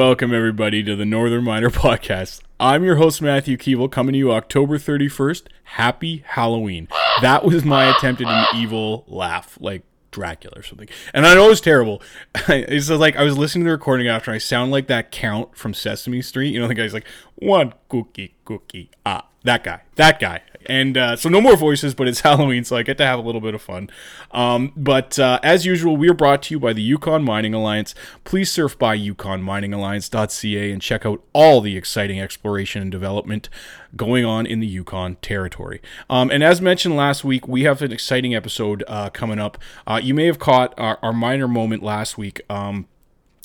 Welcome, everybody, to the Northern Miner Podcast. I'm your host, Matthew Keevil, coming to you October 31st. Happy Halloween. That was my attempt at an evil laugh, like Dracula or something. And I know it's terrible. it's like I was listening to the recording after, I sound like that count from Sesame Street. You know, the guy's like, one cookie, cookie, ah. That guy. That guy. And uh, so no more voices, but it's Halloween, so I get to have a little bit of fun. Um, but uh, as usual, we are brought to you by the Yukon Mining Alliance. Please surf by yukonminingalliance.ca and check out all the exciting exploration and development going on in the Yukon territory. Um, and as mentioned last week, we have an exciting episode uh, coming up. Uh, you may have caught our, our miner moment last week. Um,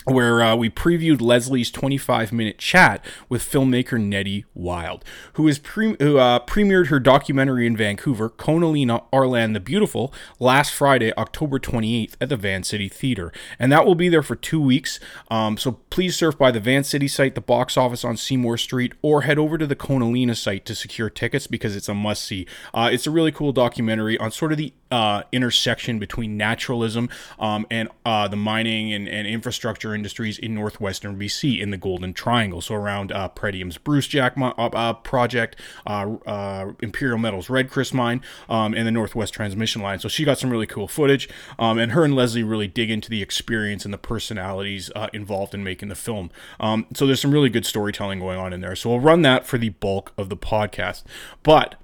where uh, we previewed Lesley's 25 minute chat with filmmaker Nettie Wild, who, is pre- who uh, premiered her documentary in Vancouver, Koneline Arlan the Beautiful, last Friday, October 28th at the Vancity Theater. And that will be there for two weeks. Um, so please surf by the Vancity site, the box office on Seymour Street, or head over to the Koneline site to secure tickets because it's a must see. Uh, it's a really cool documentary on sort of the uh, intersection between naturalism um, and uh, the mining and, and, infrastructure industries in northwestern BC in the Golden Triangle. So around uh, Pretium's Brucejack uh, uh, project, uh, Imperial Metals Red Chris mine, um, and the Northwest Transmission Line. So she got some really cool footage, um, and her and Lesley really dig into the experience and the personalities involved in making the film. Um, so there's some really good storytelling going on in there. So we'll run that for the bulk of the podcast, but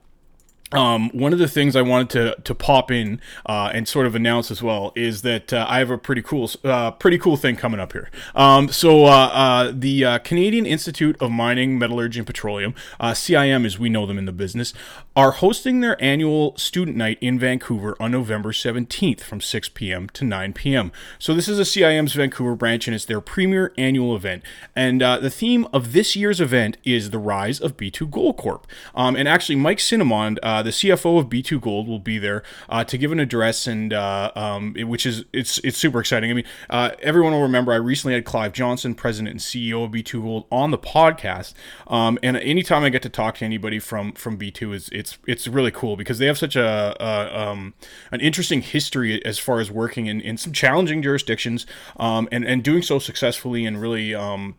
um, one of the things I wanted to to pop in uh, and sort of announce as well is that uh, I have a pretty cool uh, pretty cool thing coming up here. Um, so uh, uh, the uh, Canadian Institute of Mining, Metallurgy, and Petroleum (CIM) as we know them in the business are hosting their annual student night in Vancouver on November 17th from 6 p.m. to 9 p.m. So this is a CIM's Vancouver branch and it's their premier annual event. And the theme of this year's event is the rise of B2 Gold Corp. Um, and actually, Mike Cinnamond the CFO of B2 Gold will be there uh, to give an address, and uh, um, it, which is it's it's super exciting. I mean, uh, everyone will remember I recently had Clive Johnson, president and CEO of B2 Gold, on the podcast, um, and anytime I get to talk to anybody from from B2, is it's it's really cool because they have such a, a um, an interesting history as far as working in, in some challenging jurisdictions, um, and and doing so successfully and really um,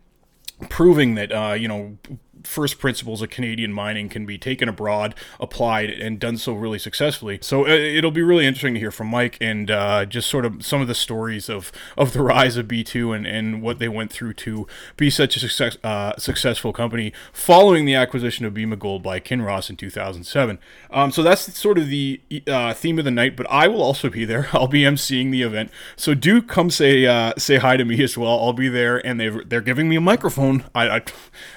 proving that uh, you know first principles of Canadian mining can be taken abroad, applied, and done so really successfully. So uh, it'll be really interesting to hear from Mike and uh, just sort of some of the stories of, of the rise of B2 and, and what they went through to be such a success, uh, successful company following the acquisition of Bema Gold by Kinross in 2007. Um, so that's sort of the uh, theme of the night, but I will also be there. I'll be emceeing the event. So do come say uh, say hi to me as well. I'll be there, and they they're giving me a microphone. I, I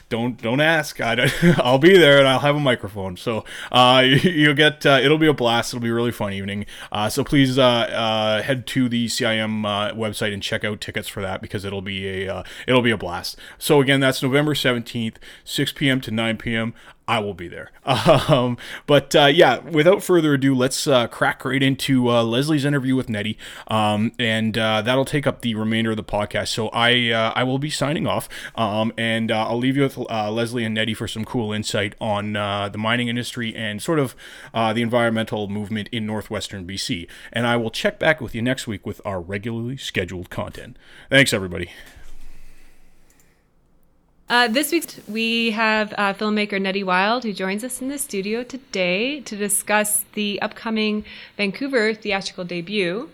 don't don't ask. I will be there and I'll have a microphone. So uh, you, will get uh, it'll be a blast. It'll be a really fun evening. Uh, so please uh, uh, head to the CIM uh, website and check out tickets for that because it'll be a it'll be a blast. So again, that's November seventeenth, six p.m. to nine p.m. I will be there. Um, but uh, yeah, without further ado, let's uh, crack right into uh, Lesley's interview with Nettie, um, and uh, that'll take up the remainder of the podcast. So I uh, I will be signing off, um, and uh, I'll leave you with Leslie and Nettie for some cool insight on the mining industry and sort of the environmental movement in northwestern BC. And I will check back with you next week with our regularly scheduled content. Thanks, everybody. Uh, this week, we have uh, filmmaker Nettie Wild, who joins us in the studio today to discuss the upcoming Vancouver theatrical debut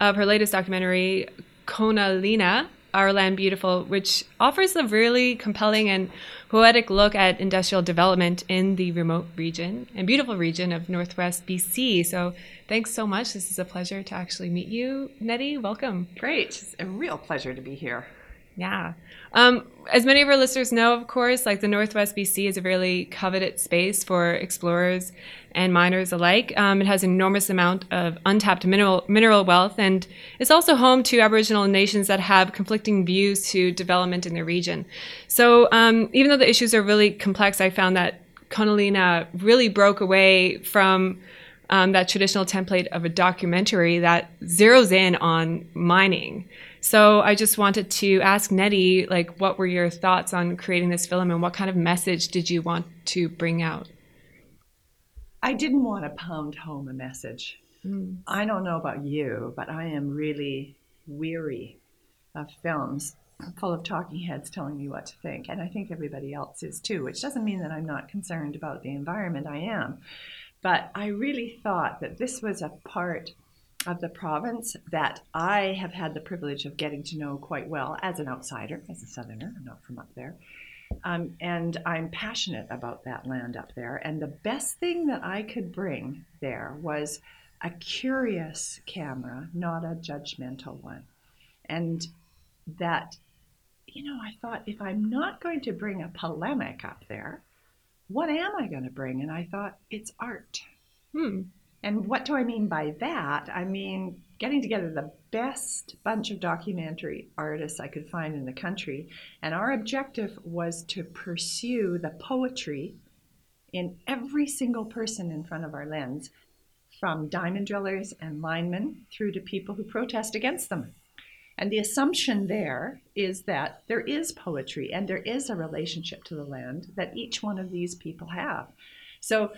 of her latest documentary, Koneline, Our Land Beautiful, which offers a really compelling and poetic look at industrial development in the remote region and beautiful region of Northwest BC. So, thanks so much. This is a pleasure to actually meet you, Nettie. Welcome. Great. It's a real pleasure to be here. Yeah. Um, as many of our listeners know, of course, like the Northwest BC is a really coveted space for explorers and miners alike. Um, it has an enormous amount of untapped mineral mineral wealth, and it's also home to Aboriginal nations that have conflicting views to development in their region. So, um, even though the issues are really complex, I found that Koneline really broke away from um, that traditional template of a documentary that zeroes in on mining. So I just wanted to ask Nettie, like, what were your thoughts on creating this film, and what kind of message did you want to bring out? I didn't want to pound home a message. Mm. I don't know about you, but I am really weary of films full of talking heads telling me what to think. And I think everybody else is too, which doesn't mean that I'm not concerned about the environment. I am. But I really thought that this was a part of the province that I have had the privilege of getting to know quite well as an outsider, as a southerner. I'm not from up there. Um, and I'm passionate about that land up there. And the best thing that I could bring there was a curious camera, not a judgmental one. And that, you know, I thought if I'm not going to bring a polemic up there, what am I going to bring? And I thought, it's art. Hmm. And what do I mean by that? I mean getting together the best bunch of documentary artists I could find in the country. And our objective was to pursue the poetry in every single person in front of our lens, from diamond drillers and linemen through to people who protest against them. And the assumption there is that there is poetry and there is a relationship to the land that each one of these people have. So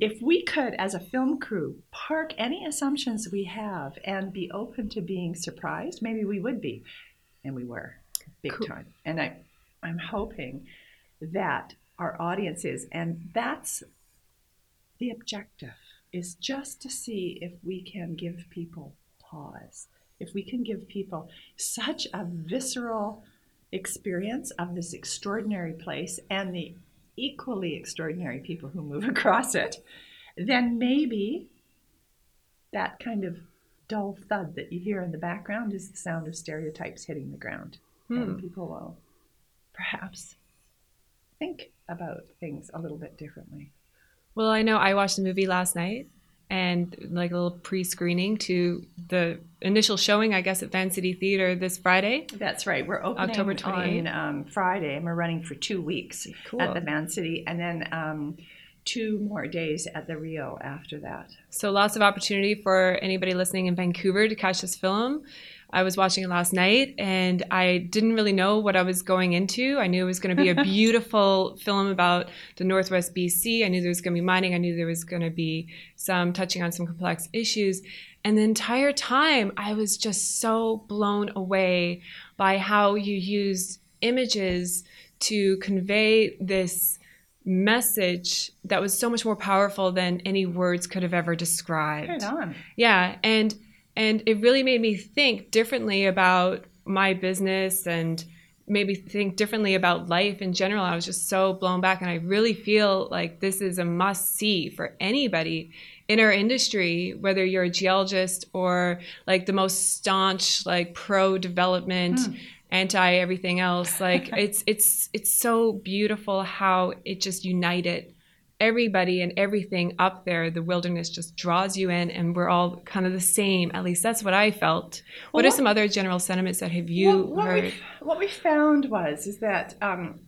if we could, as a film crew, park any assumptions we have and be open to being surprised, maybe we would be. And we were, big cool. time. And I, I'm hoping that our audience is, and that's the objective, is just to see if we can give people pause, if we can give people such a visceral experience of this extraordinary place and the equally extraordinary people who move across it, then maybe that kind of dull thud that you hear in the background is the sound of stereotypes hitting the ground. Hmm. And people will perhaps think about things a little bit differently. Well, I know I watched a movie last night and like a little pre-screening to the initial showing, I guess, at Vancity Theater this Friday. That's right. We're opening October 28th. on um, Friday, and we're running for two weeks cool. at the Vancity, and then um, two more days at the Rio after that. So lots of opportunity for anybody listening in Vancouver to catch this film. I was watching it last night and I didn't really know what I was going into. I knew it was going to be a beautiful film about the Northwest BC. I knew there was going to be mining. I knew there was going to be some touching on some complex issues. And the entire time, I was just so blown away by how you used images to convey this message that was so much more powerful than any words could have ever described. Right on. Yeah, and and it really made me think differently about my business and made me think differently about life in general. I was just so blown back, and I really feel like this is a must see for anybody in our industry, whether you're a geologist or like the most staunch, like pro development. Mm. anti everything else like it's it's it's so beautiful how it just united everybody and everything up there, the wilderness just draws you in, and we're all kind of the same. At least that's what I felt. Well, what, are some other general sentiments that have you well, what heard? We, what we found was is that, um,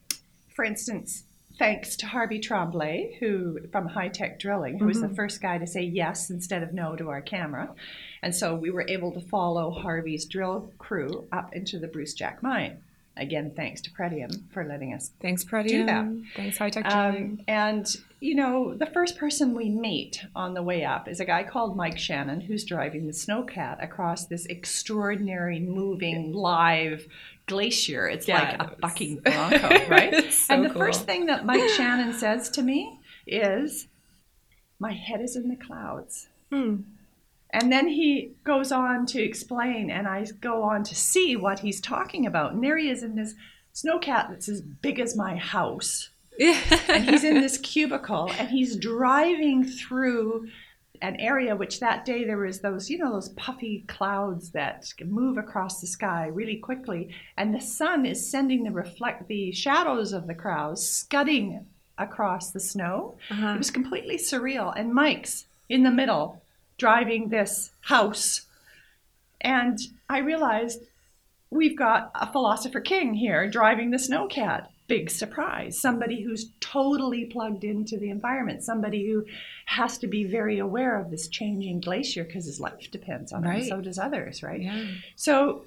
for instance, thanks to Harvey Tremblay, who from Hy-Tech Drilling, who was mm-hmm. the first guy to say yes instead of no to our camera, and so we were able to follow Harvey's drill crew up into the Brucejack mine. Again, thanks to Pretium for letting us thanks Pretium. do that. Thanks Hy-Tech um, and you know, the first person we meet on the way up is a guy called Mike Shannon who's driving the snowcat across this extraordinary, moving, live glacier. It's yeah, like a bucking bronco, right? so and the cool. first thing that Mike Shannon says to me is, "My head is in the clouds." Hmm. And then he goes on to explain, and I go on to see what he's talking about. And there he is in this snowcat that's as big as my house. And he's in this cubicle, and he's driving through an area which that day there was those you know those puffy clouds that move across the sky really quickly and the sun is sending the reflect the shadows of the crowds scudding across the snow uh-huh. it was completely surreal and mike's in the middle driving this house. And I realized we've got a philosopher king here driving the snowcat. Big surprise. Somebody who's totally plugged into the environment, somebody who has to be very aware of this changing glacier because his life depends on right. it, and so does others, right? Yeah. So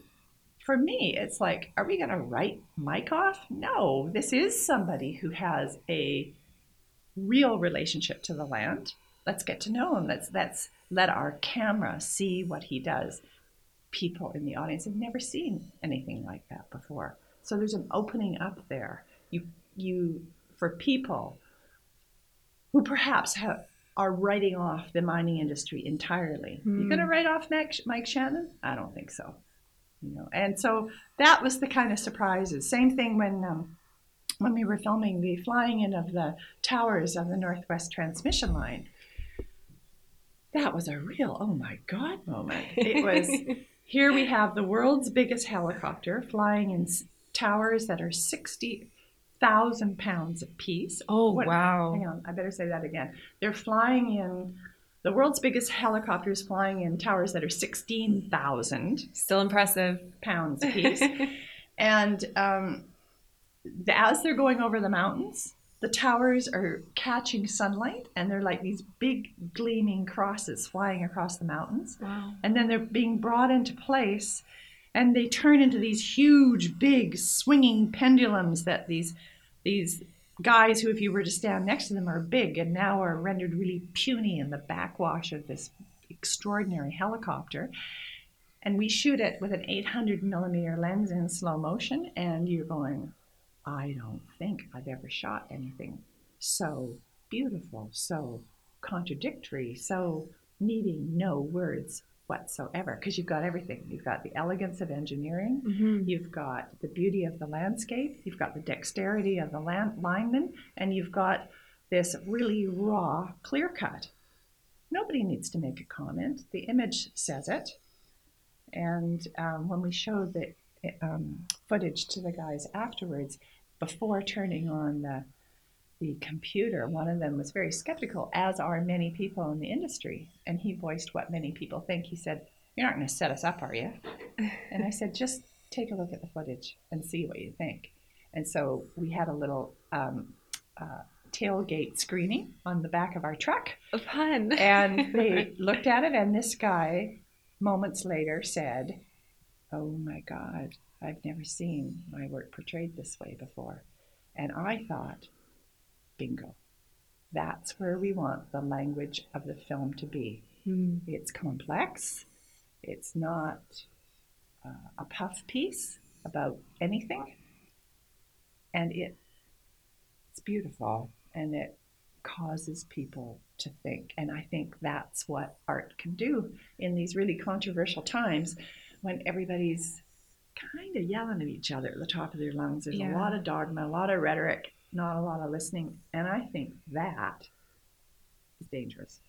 for me, it's like, are we going to write Mike off? No, this is somebody who has a real relationship to the land. Let's get to know him. Let's let's let our camera see what he does. people in the audience have never seen anything like that before. So there's an opening up there. You you for people who perhaps have, are writing off the mining industry entirely. Hmm. You going to write off Mike, Mike Shannon? I don't think so. You know, and so that was the kind of surprises. Same thing when um, when we were filming the flying in of the towers of the Northwest Transmission Line. That was a real oh my god moment. It was here we have the world's biggest helicopter flying in towers that are sixty thousand pounds apiece. Oh What- wow. Hang on, I better say that again. They're flying in the world's biggest helicopters flying in towers that are 16,000 Still impressive. pounds apiece. and um, the- as they're going over the mountains, the towers are catching sunlight and they're like these big gleaming crosses flying across the mountains. Wow. And then they're being brought into place and they turn into these huge, big, swinging pendulums that these these guys who, if you were to stand next to them, are big and now are rendered really puny in the backwash of this extraordinary helicopter. And we shoot it with an 800 millimeter lens in slow motion, and you're going, I don't think I've ever shot anything so beautiful, so contradictory, so needing no words whatsoever. Because you've got everything. You've got the elegance of engineering, hmm You've got the beauty of the landscape, you've got the dexterity of the land- lineman, and you've got this really raw clear cut. Nobody needs to make a comment. The image says it. And um, when we showed the um, footage to the guys afterwards, before turning on the the computer, one of them was very skeptical, as are many people in the industry. And he voiced what many people think. He said, You're not going to set us up, are you? And I said, Just take a look at the footage and see what you think. And so we had a little um, uh, tailgate screening on the back of our truck. A fun. And they looked at it, and this guy, moments later, said, Oh my God, I've never seen my work portrayed this way before. And I thought, bingo. That's where we want the language of the film to be. Hmm. It's complex. It's not uh, a puff piece about anything. And it, it's beautiful and it causes people to think. And I think that's what art can do in these really controversial times when everybody's kind of yelling at each other at the top of their lungs. There's Yeah. a lot of dogma, a lot of rhetoric, not a lot of listening. And I think that is dangerous.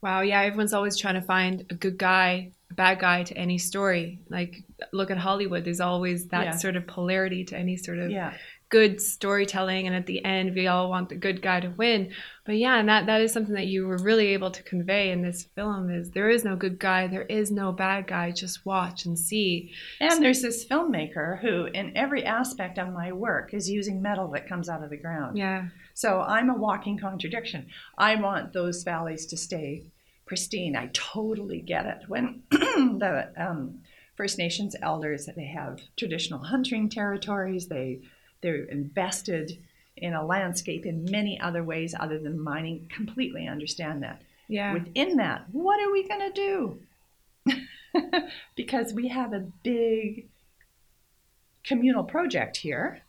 Wow, yeah, everyone's always trying to find a good guy, a bad guy to any story. Like, look at Hollywood. There's always that Yeah. sort of polarity to any sort of Yeah. Good storytelling, and at the end, we all want the good guy to win. But yeah, and that that is something that you were really able to convey in this film: is there is no good guy, there is no bad guy. Just watch and see. And there's this filmmaker who, in every aspect of my work, is using metal that comes out of the ground. Yeah, So I'm a walking contradiction. I want those valleys to stay pristine. I totally get it. When the um, First Nations elders, they have traditional hunting territories. They they're invested in a landscape in many other ways other than mining. Completely understand that. yeah, Within that, what are we going to do? because we have a big communal project here,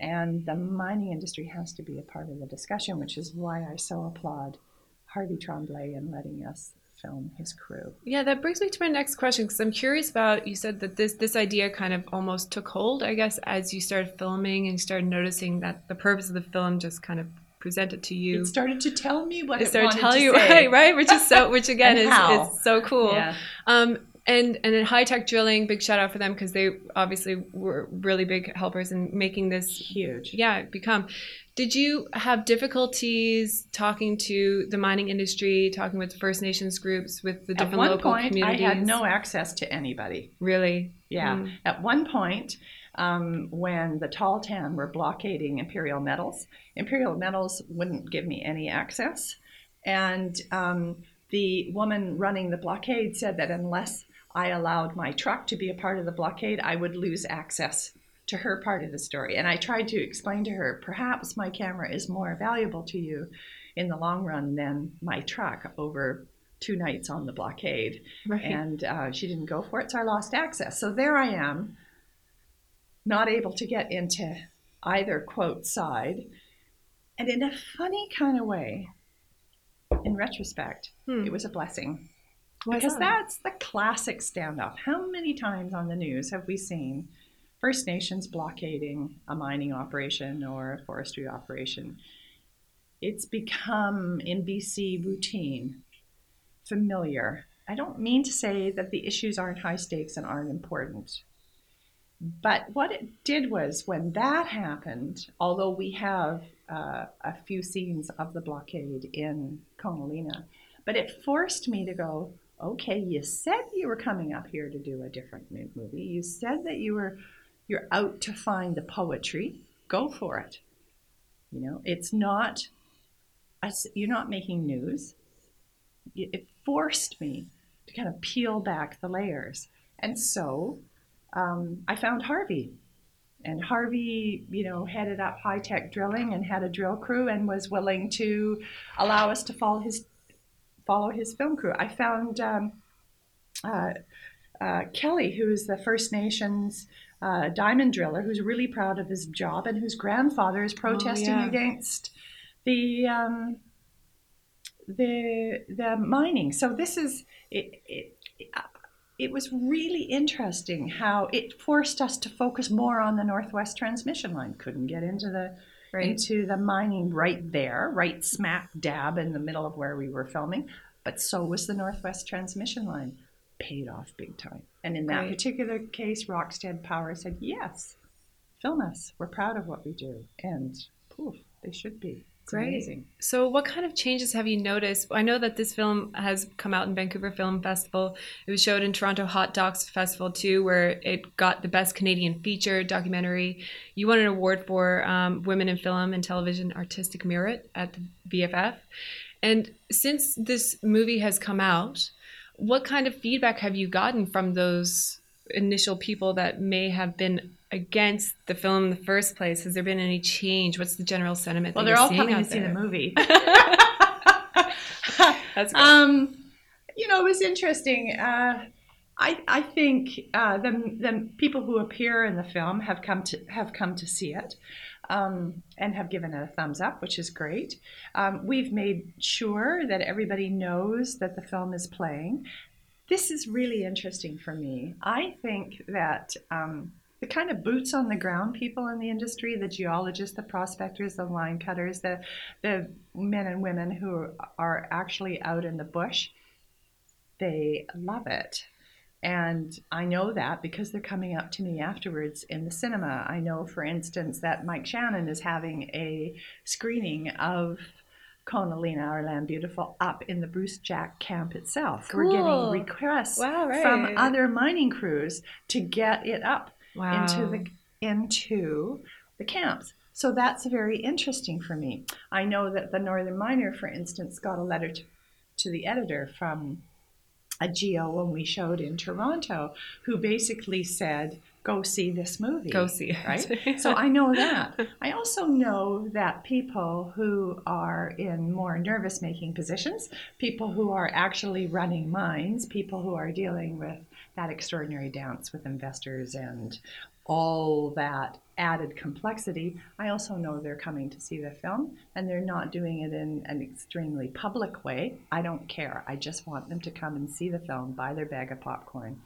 and the mining industry has to be a part of the discussion, which is why I so applaud Harvey Tremblay in letting us film his crew. yeah. That brings me to my next question because I'm curious about. You said that this this idea kind of almost took hold, I guess, as you started filming and you started noticing that the purpose of the film just kind of presented to you. It started to tell me what it it, started wanted telling to you say. right, right, which is so, which again And is, so cool. Yeah. Um, and and in Hy-Tech drilling, big shout out for them because they obviously were really big helpers in making this Huge. yeah become. Did you have difficulties talking to the mining industry, talking with First Nations groups, with the At different one local point, I had no access to anybody. really. Yeah. Mm. At one point, um, when the Tall Tahltan were blockading Imperial Metals, Imperial Metals wouldn't give me any access. And um, the woman running the blockade said that unless I allowed my truck to be a part of the blockade, I would lose access to her part of the story. And I tried to explain to her perhaps my camera is more valuable to you in the long run than my truck over two nights on the blockade, Right. and uh, she didn't go for it, so I lost access. So there I am, not able to get into either quote side, and in a funny kind of way, in retrospect, Hmm. it was a blessing Why because that? that's the classic standoff. How many times on the news have we seen First Nations blockading a mining operation or a forestry operation? It's become in BC routine, familiar. I don't mean to say that the issues aren't high stakes and aren't important. But what it did was when that happened, although we have uh, a few scenes of the blockade in Koneline, but it forced me to go, okay, you said you were coming up here to do a different movie. You said that you were you're out to find the poetry. Go for it. You know, it's not you're not making news. It it forced me to kind of peel back the layers. And so um, I found Harvey. And Harvey, you know, headed up Hy-Tech drilling and had a drill crew and was willing to allow us to follow his follow his film crew. I found um, uh, uh, Kelly, who is the First Nations uh, diamond driller, who's really proud of his job and whose grandfather is protesting yeah. against the um, the the mining. So this is it. it it was really interesting how it forced us to focus more on the Northwest Transmission Line. Couldn't get into the Right. into the mining right there, right smack dab in the middle of where we were filming. But so was the Northwest Transmission Line. Paid off big time. And in that Right. particular case, Rokstad Power said, yes, film us. We're proud of what we do. And poof, they should be. Great. amazing. So, what kind of changes have you noticed? I know that this film has come out in Vancouver Film Festival. It was showed in Toronto Hot Docs Festival too, where it got the best Canadian feature documentary. You won an award for um, Women in Film and Television Artistic Merit at the VIFF. And since this movie has come out, what kind of feedback have you gotten from those initial people that may have been against the film in the first place? Has there been any change? What's the general sentiment? Well, they're all coming to see the movie. That's good. um, you know, it was interesting. Uh, I I think uh, the the people who appear in the film have come to have come to see it. Um, and have given it a thumbs up, which is great. Um, we've made sure that everybody knows that the film is playing. This is really interesting for me. I think that um, the kind of boots on the ground people in the industry, the geologists, the prospectors, the line cutters, the, the men and women who are actually out in the bush, they love it. And I know that because they're coming up to me afterwards in the cinema. I know, for instance, that Mike Shannon is having a screening of Koneline, Our Land Beautiful, up in the Brucejack camp itself. We're getting requests Wow, right. from other mining crews to get it up wow. into the into the camps. So that's very interesting for me. I know that the Northern Miner, for instance, got a letter to, to the editor from a geo when we showed in Toronto, who basically said, "Go see this movie." Go see it. right? so I know that. I also know that people who are in more nervous making positions, people who are actually running mines, people who are dealing with that extraordinary dance with investors and all that added complexity, I also know they're coming to see the film and they're not doing it in an extremely public way. I don't care. I just want them to come and see the film, buy their bag of popcorn,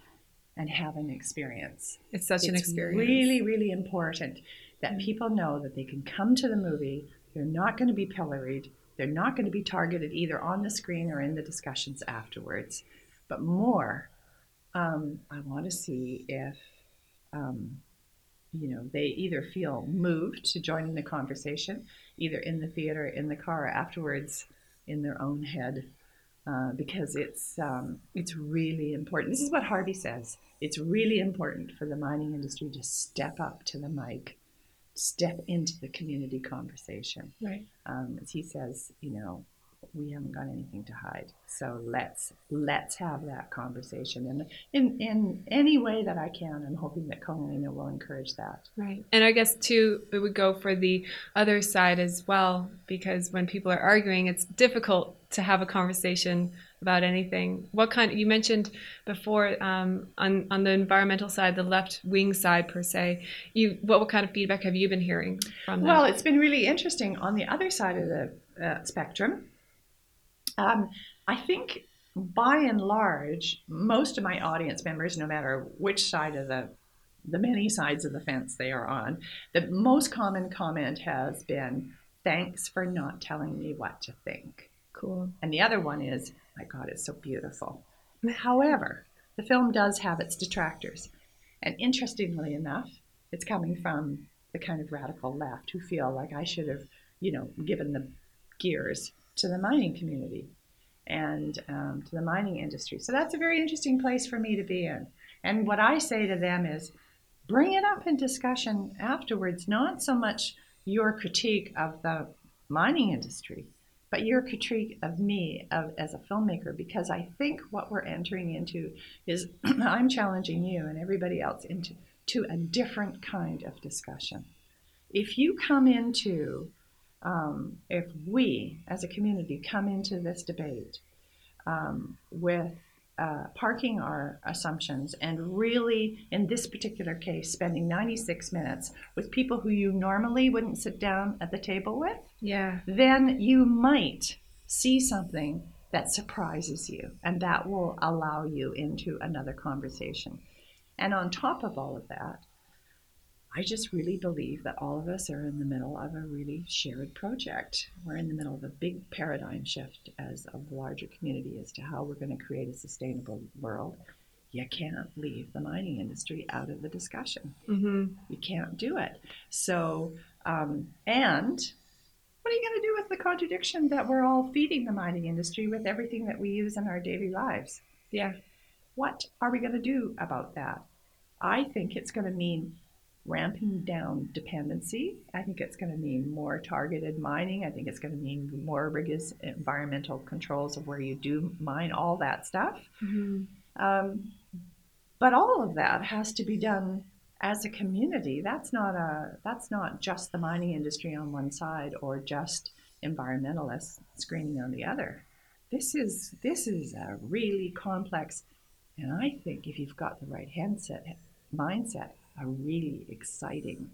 and have an experience it's such an experience. really, really important that people know that they can come to the movie. They're not going to be pilloried. They're not going to be targeted either on the screen or in the discussions afterwards. But more, um, I want to see if, um, you know, they either feel moved to join in the conversation, either in the theater, in the car, afterwards, in their own head, uh, because it's um, it's really important. This is what Harvey says. It's really important for the mining industry to step up to the mic, step into the community conversation. Right. Um, as he says, you know, we haven't got anything to hide, so let's let's have that conversation, and in in any way that I can, I'm hoping that Koneline will encourage that. Right. And I guess too, it would go for the other side as well, because when people are arguing, it's difficult to have a conversation about anything. What kind? You mentioned before um, on on the environmental side, the left wing side per se. You what, what kind of feedback have you been hearing from that? Well, it's been really interesting on the other side of the uh, spectrum. Um, I think by and large, most of my audience members, no matter which side of the the many sides of the fence they are on, the most common comment has been, "Thanks for not telling me what to think." cool. And the other one is, "My God, it's so beautiful." However, the film does have its detractors, and interestingly enough, it's coming from the kind of radical left who feel like I should have, you know, given the gears to the mining community and um, to the mining industry. So that's a very interesting place for me to be in. And what I say to them is bring it up in discussion afterwards, not so much your critique of the mining industry, but your critique of me of, as a filmmaker, because I think what we're entering into is I'm challenging you and everybody else into to a different kind of discussion. If you come into um, if we as a community come into this debate um, with uh, parking our assumptions and really, in this particular case, spending 96 minutes with people who you normally wouldn't sit down at the table with, Yeah. then you might see something that surprises you, and that will allow you into another conversation. And on top of all of that, I just really believe that all of us are in the middle of a really shared project. We're in the middle of a big paradigm shift as a larger community as to how we're going to create a sustainable world. You can't leave the mining industry out of the discussion. hmm You can't do it. So, um, and what are you going to do with the contradiction that we're all feeding the mining industry with everything that we use in our daily lives? Yeah. What are we going to do about that? I think it's going to mean ramping down dependency. I think it's going to mean more targeted mining. I think it's going to mean more rigorous environmental controls of where you do mine, all that stuff. hmm Um, but all of that has to be done as a community. That's not a that's not just the mining industry on one side or just environmentalists screaming on the other. This is this is a really complex, and I think if you've got the right handset mindset, a really exciting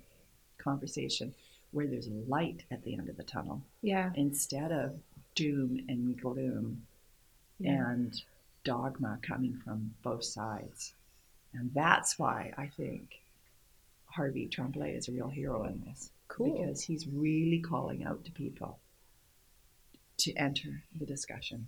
conversation where there's light at the end of the tunnel Yeah. instead of doom and gloom Yeah. and dogma coming from both sides. And that's why I think Harvey Tremblay is a real hero in this. Cool. Because he's really calling out to people to enter the discussion.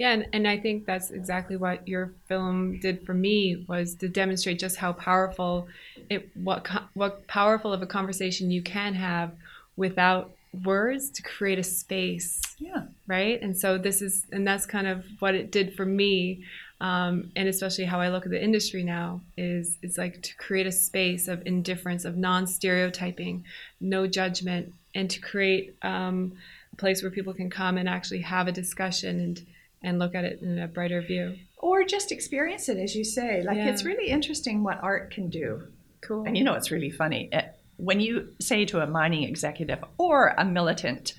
Yeah, and, and I think that's exactly what your film did for me was to demonstrate just how powerful it what what powerful of a conversation you can have without words to create a space, Yeah. right? And so this is and that's kind of what it did for me, um, and especially how I look at the industry now is it's like to create a space of indifference, of non-stereotyping, no judgment, and to create um, a place where people can come and actually have a discussion and and look at it in a brighter view. Or just experience it, as you say. Like, Yeah. it's really interesting what art can do. Cool. And you know, it's really funny. Uh, When you say to a mining executive or a militant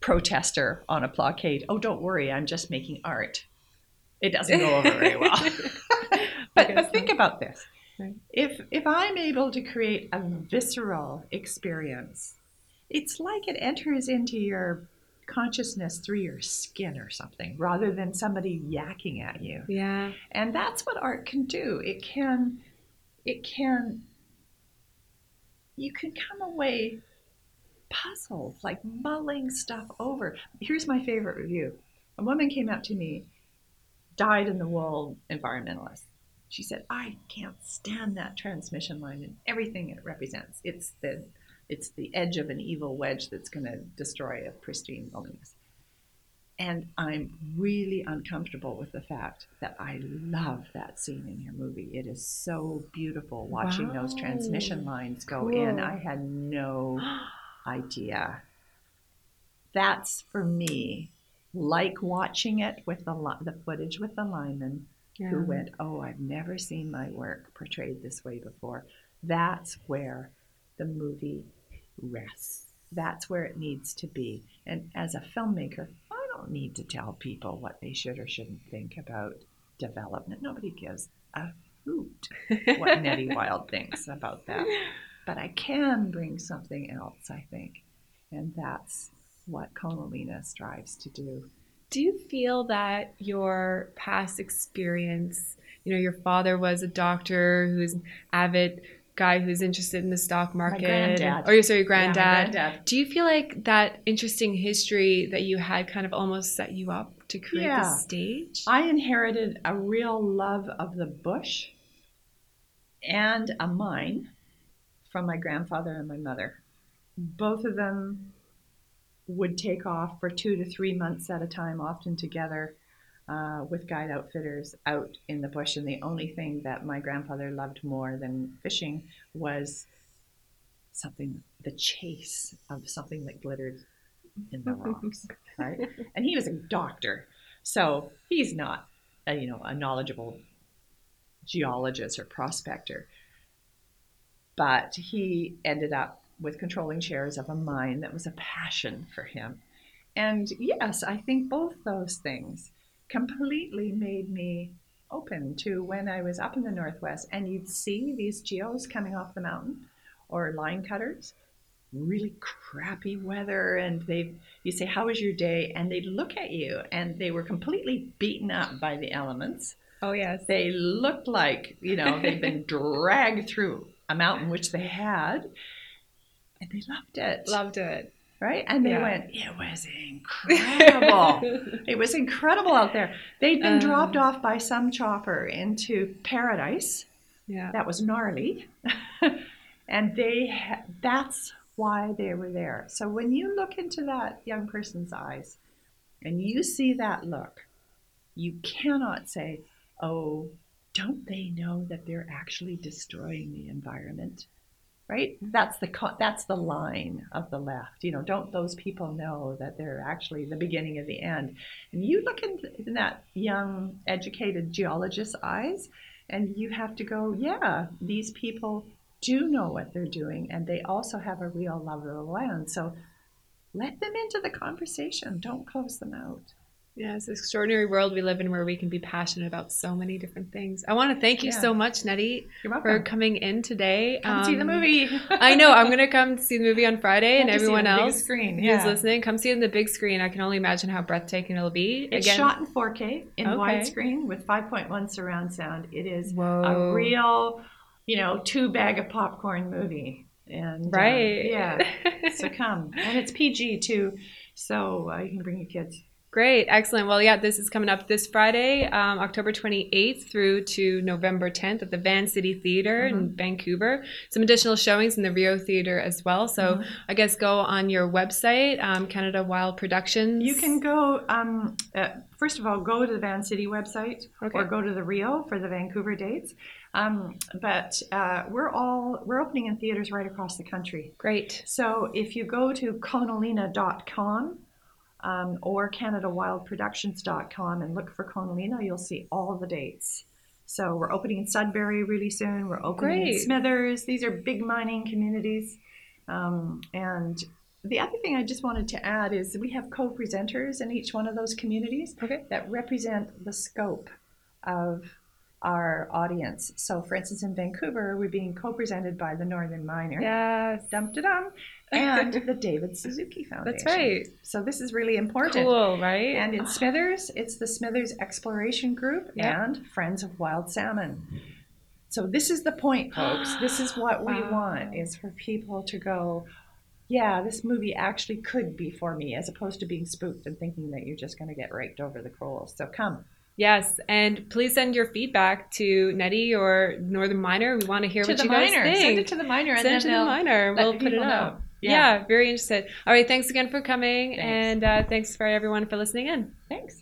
protester on a blockade, oh, don't worry, I'm just making art, it doesn't go over very well. but, but think about this. Right. If, if I'm able to create a visceral experience, it's like it enters into your consciousness through your skin or something rather than somebody yakking at you. Yeah. and that's what art can do. It can it can you can come away puzzled like mulling stuff over. Here's my favorite review. A woman came up to me died in the wool environmentalist. She said i can't stand that transmission line and everything it represents. It's the it's the edge of an evil wedge that's going to destroy a pristine wilderness and I'm really uncomfortable with the fact that I love that scene in your movie. It is so beautiful watching those transmission lines go in. I had no idea. That's for me like watching it with the li- the footage with the lineman yeah. who went, "Oh, I've never seen my work portrayed this way before." That's where the movie rests. That's where it needs to be. And as a filmmaker, I don't need to tell people what they should or shouldn't think about development. Nobody gives a hoot what Nettie Wild thinks about that. But I can bring something else, I think. And that's what Koneline strives to do. Do you feel that your past experience, you know, your father was a doctor who's an avid guy who's interested in the stock market, granddad. Oh, or sorry, your Yeah, my granddad. granddad. Do you feel like that interesting history that you had kind of almost set you up to create Yeah. the stage? I inherited a real love of the bush and a mine from my grandfather and my mother. Both of them would take off for two to three months at a time, often together uh, with guide outfitters out in the bush. And the only thing that my grandfather loved more than fishing was something, the chase of something that glittered in the rocks, right? And he was a doctor, so he's not, a, you know, a knowledgeable geologist or prospector. But he ended up with controlling shares of a mine that was a passion for him. And yes, I think both those things completely made me open to when I was up in the Northwest and you'd see these geos coming off the mountain or line cutters, really crappy weather, and they you say, How was your day? And they'd look at you and they were completely beaten up by the elements. Oh yes. They looked like, you know, they'd been dragged through a mountain, which they had, and they loved it. Loved it. Right? And they Yeah. went, It was incredible. it was incredible out there. They'd been Uh. dropped off by some chopper into paradise yeah. that was gnarly. and they ha- that's why they were there. So when you look into that young person's eyes and you see that look, you cannot say, "Oh, don't they know that they're actually destroying the environment?" Right? That's the that's the line of the left. You know, don't those people know that they're actually the beginning of the end? And you look in, in that young, educated geologist's eyes, and you have to go, yeah, these people do know what they're doing, and they also have a real love of the land. So let them into the conversation. Don't close them out. Yeah, it's an extraordinary world we live in where we can be passionate about so many different things. I want to thank you Yeah. so much, Nettie, for coming in today. Come see the Um, movie. I know. I'm gonna come see the movie on Friday, and have see it everyone on the big else screen, who's yeah. listening, come see it on the big screen. I can only imagine how breathtaking it'll be. It's Again, shot in 4K in Okay. widescreen with 5.1 surround sound. It is Whoa. a real, you know, two bag of popcorn movie. And um, right. yeah. so come, and it's PG too, so uh, you can bring your kids. Great, excellent. Well, yeah, this is coming up this Friday, um, October 28th through to November 10th at the Vancity Theater Mm-hmm. in Vancouver. Some additional showings in the Rio Theater as well. So Mm-hmm. I guess go on your website, um, Canada Wild Productions. You can go. Um, uh, first of all, go to the Vancity website Okay. or go to the Rio for the Vancouver dates. Um, but uh, we're all we're opening in theaters right across the country. Great. So if you go to conalina.com um, or CanadaWildProductions.com and look for Koneline, you'll see all the dates. So we're opening in Sudbury really soon. We're opening Great. in Smithers. These are big mining communities. Um, and the other thing I just wanted to add is we have co-presenters in each one of those communities Okay. that represent the scope of our audience. So, for instance, in Vancouver, we're being co-presented by the Northern Miner Yes. dum da dum, and the David Suzuki Foundation. That's right. So this is really important. Cool, right? And in Smithers, it's the Smithers Exploration Group Yeah. and Friends of Wild Salmon. So this is the point, folks. This is what we Wow. want: is for people to go. Yeah, this movie actually could be for me, as opposed to being spooked and thinking that you're just going to get raked over the coals. So come yes, and please send your feedback to Nettie or Northern Miner. We want to hear to what the you guys miner. think. Send it to the miner, and Send it to the let We'll put it people out. Know. Yeah. very interested. All right, thanks again for coming, Thanks. and uh, thanks for everyone for listening in. Thanks.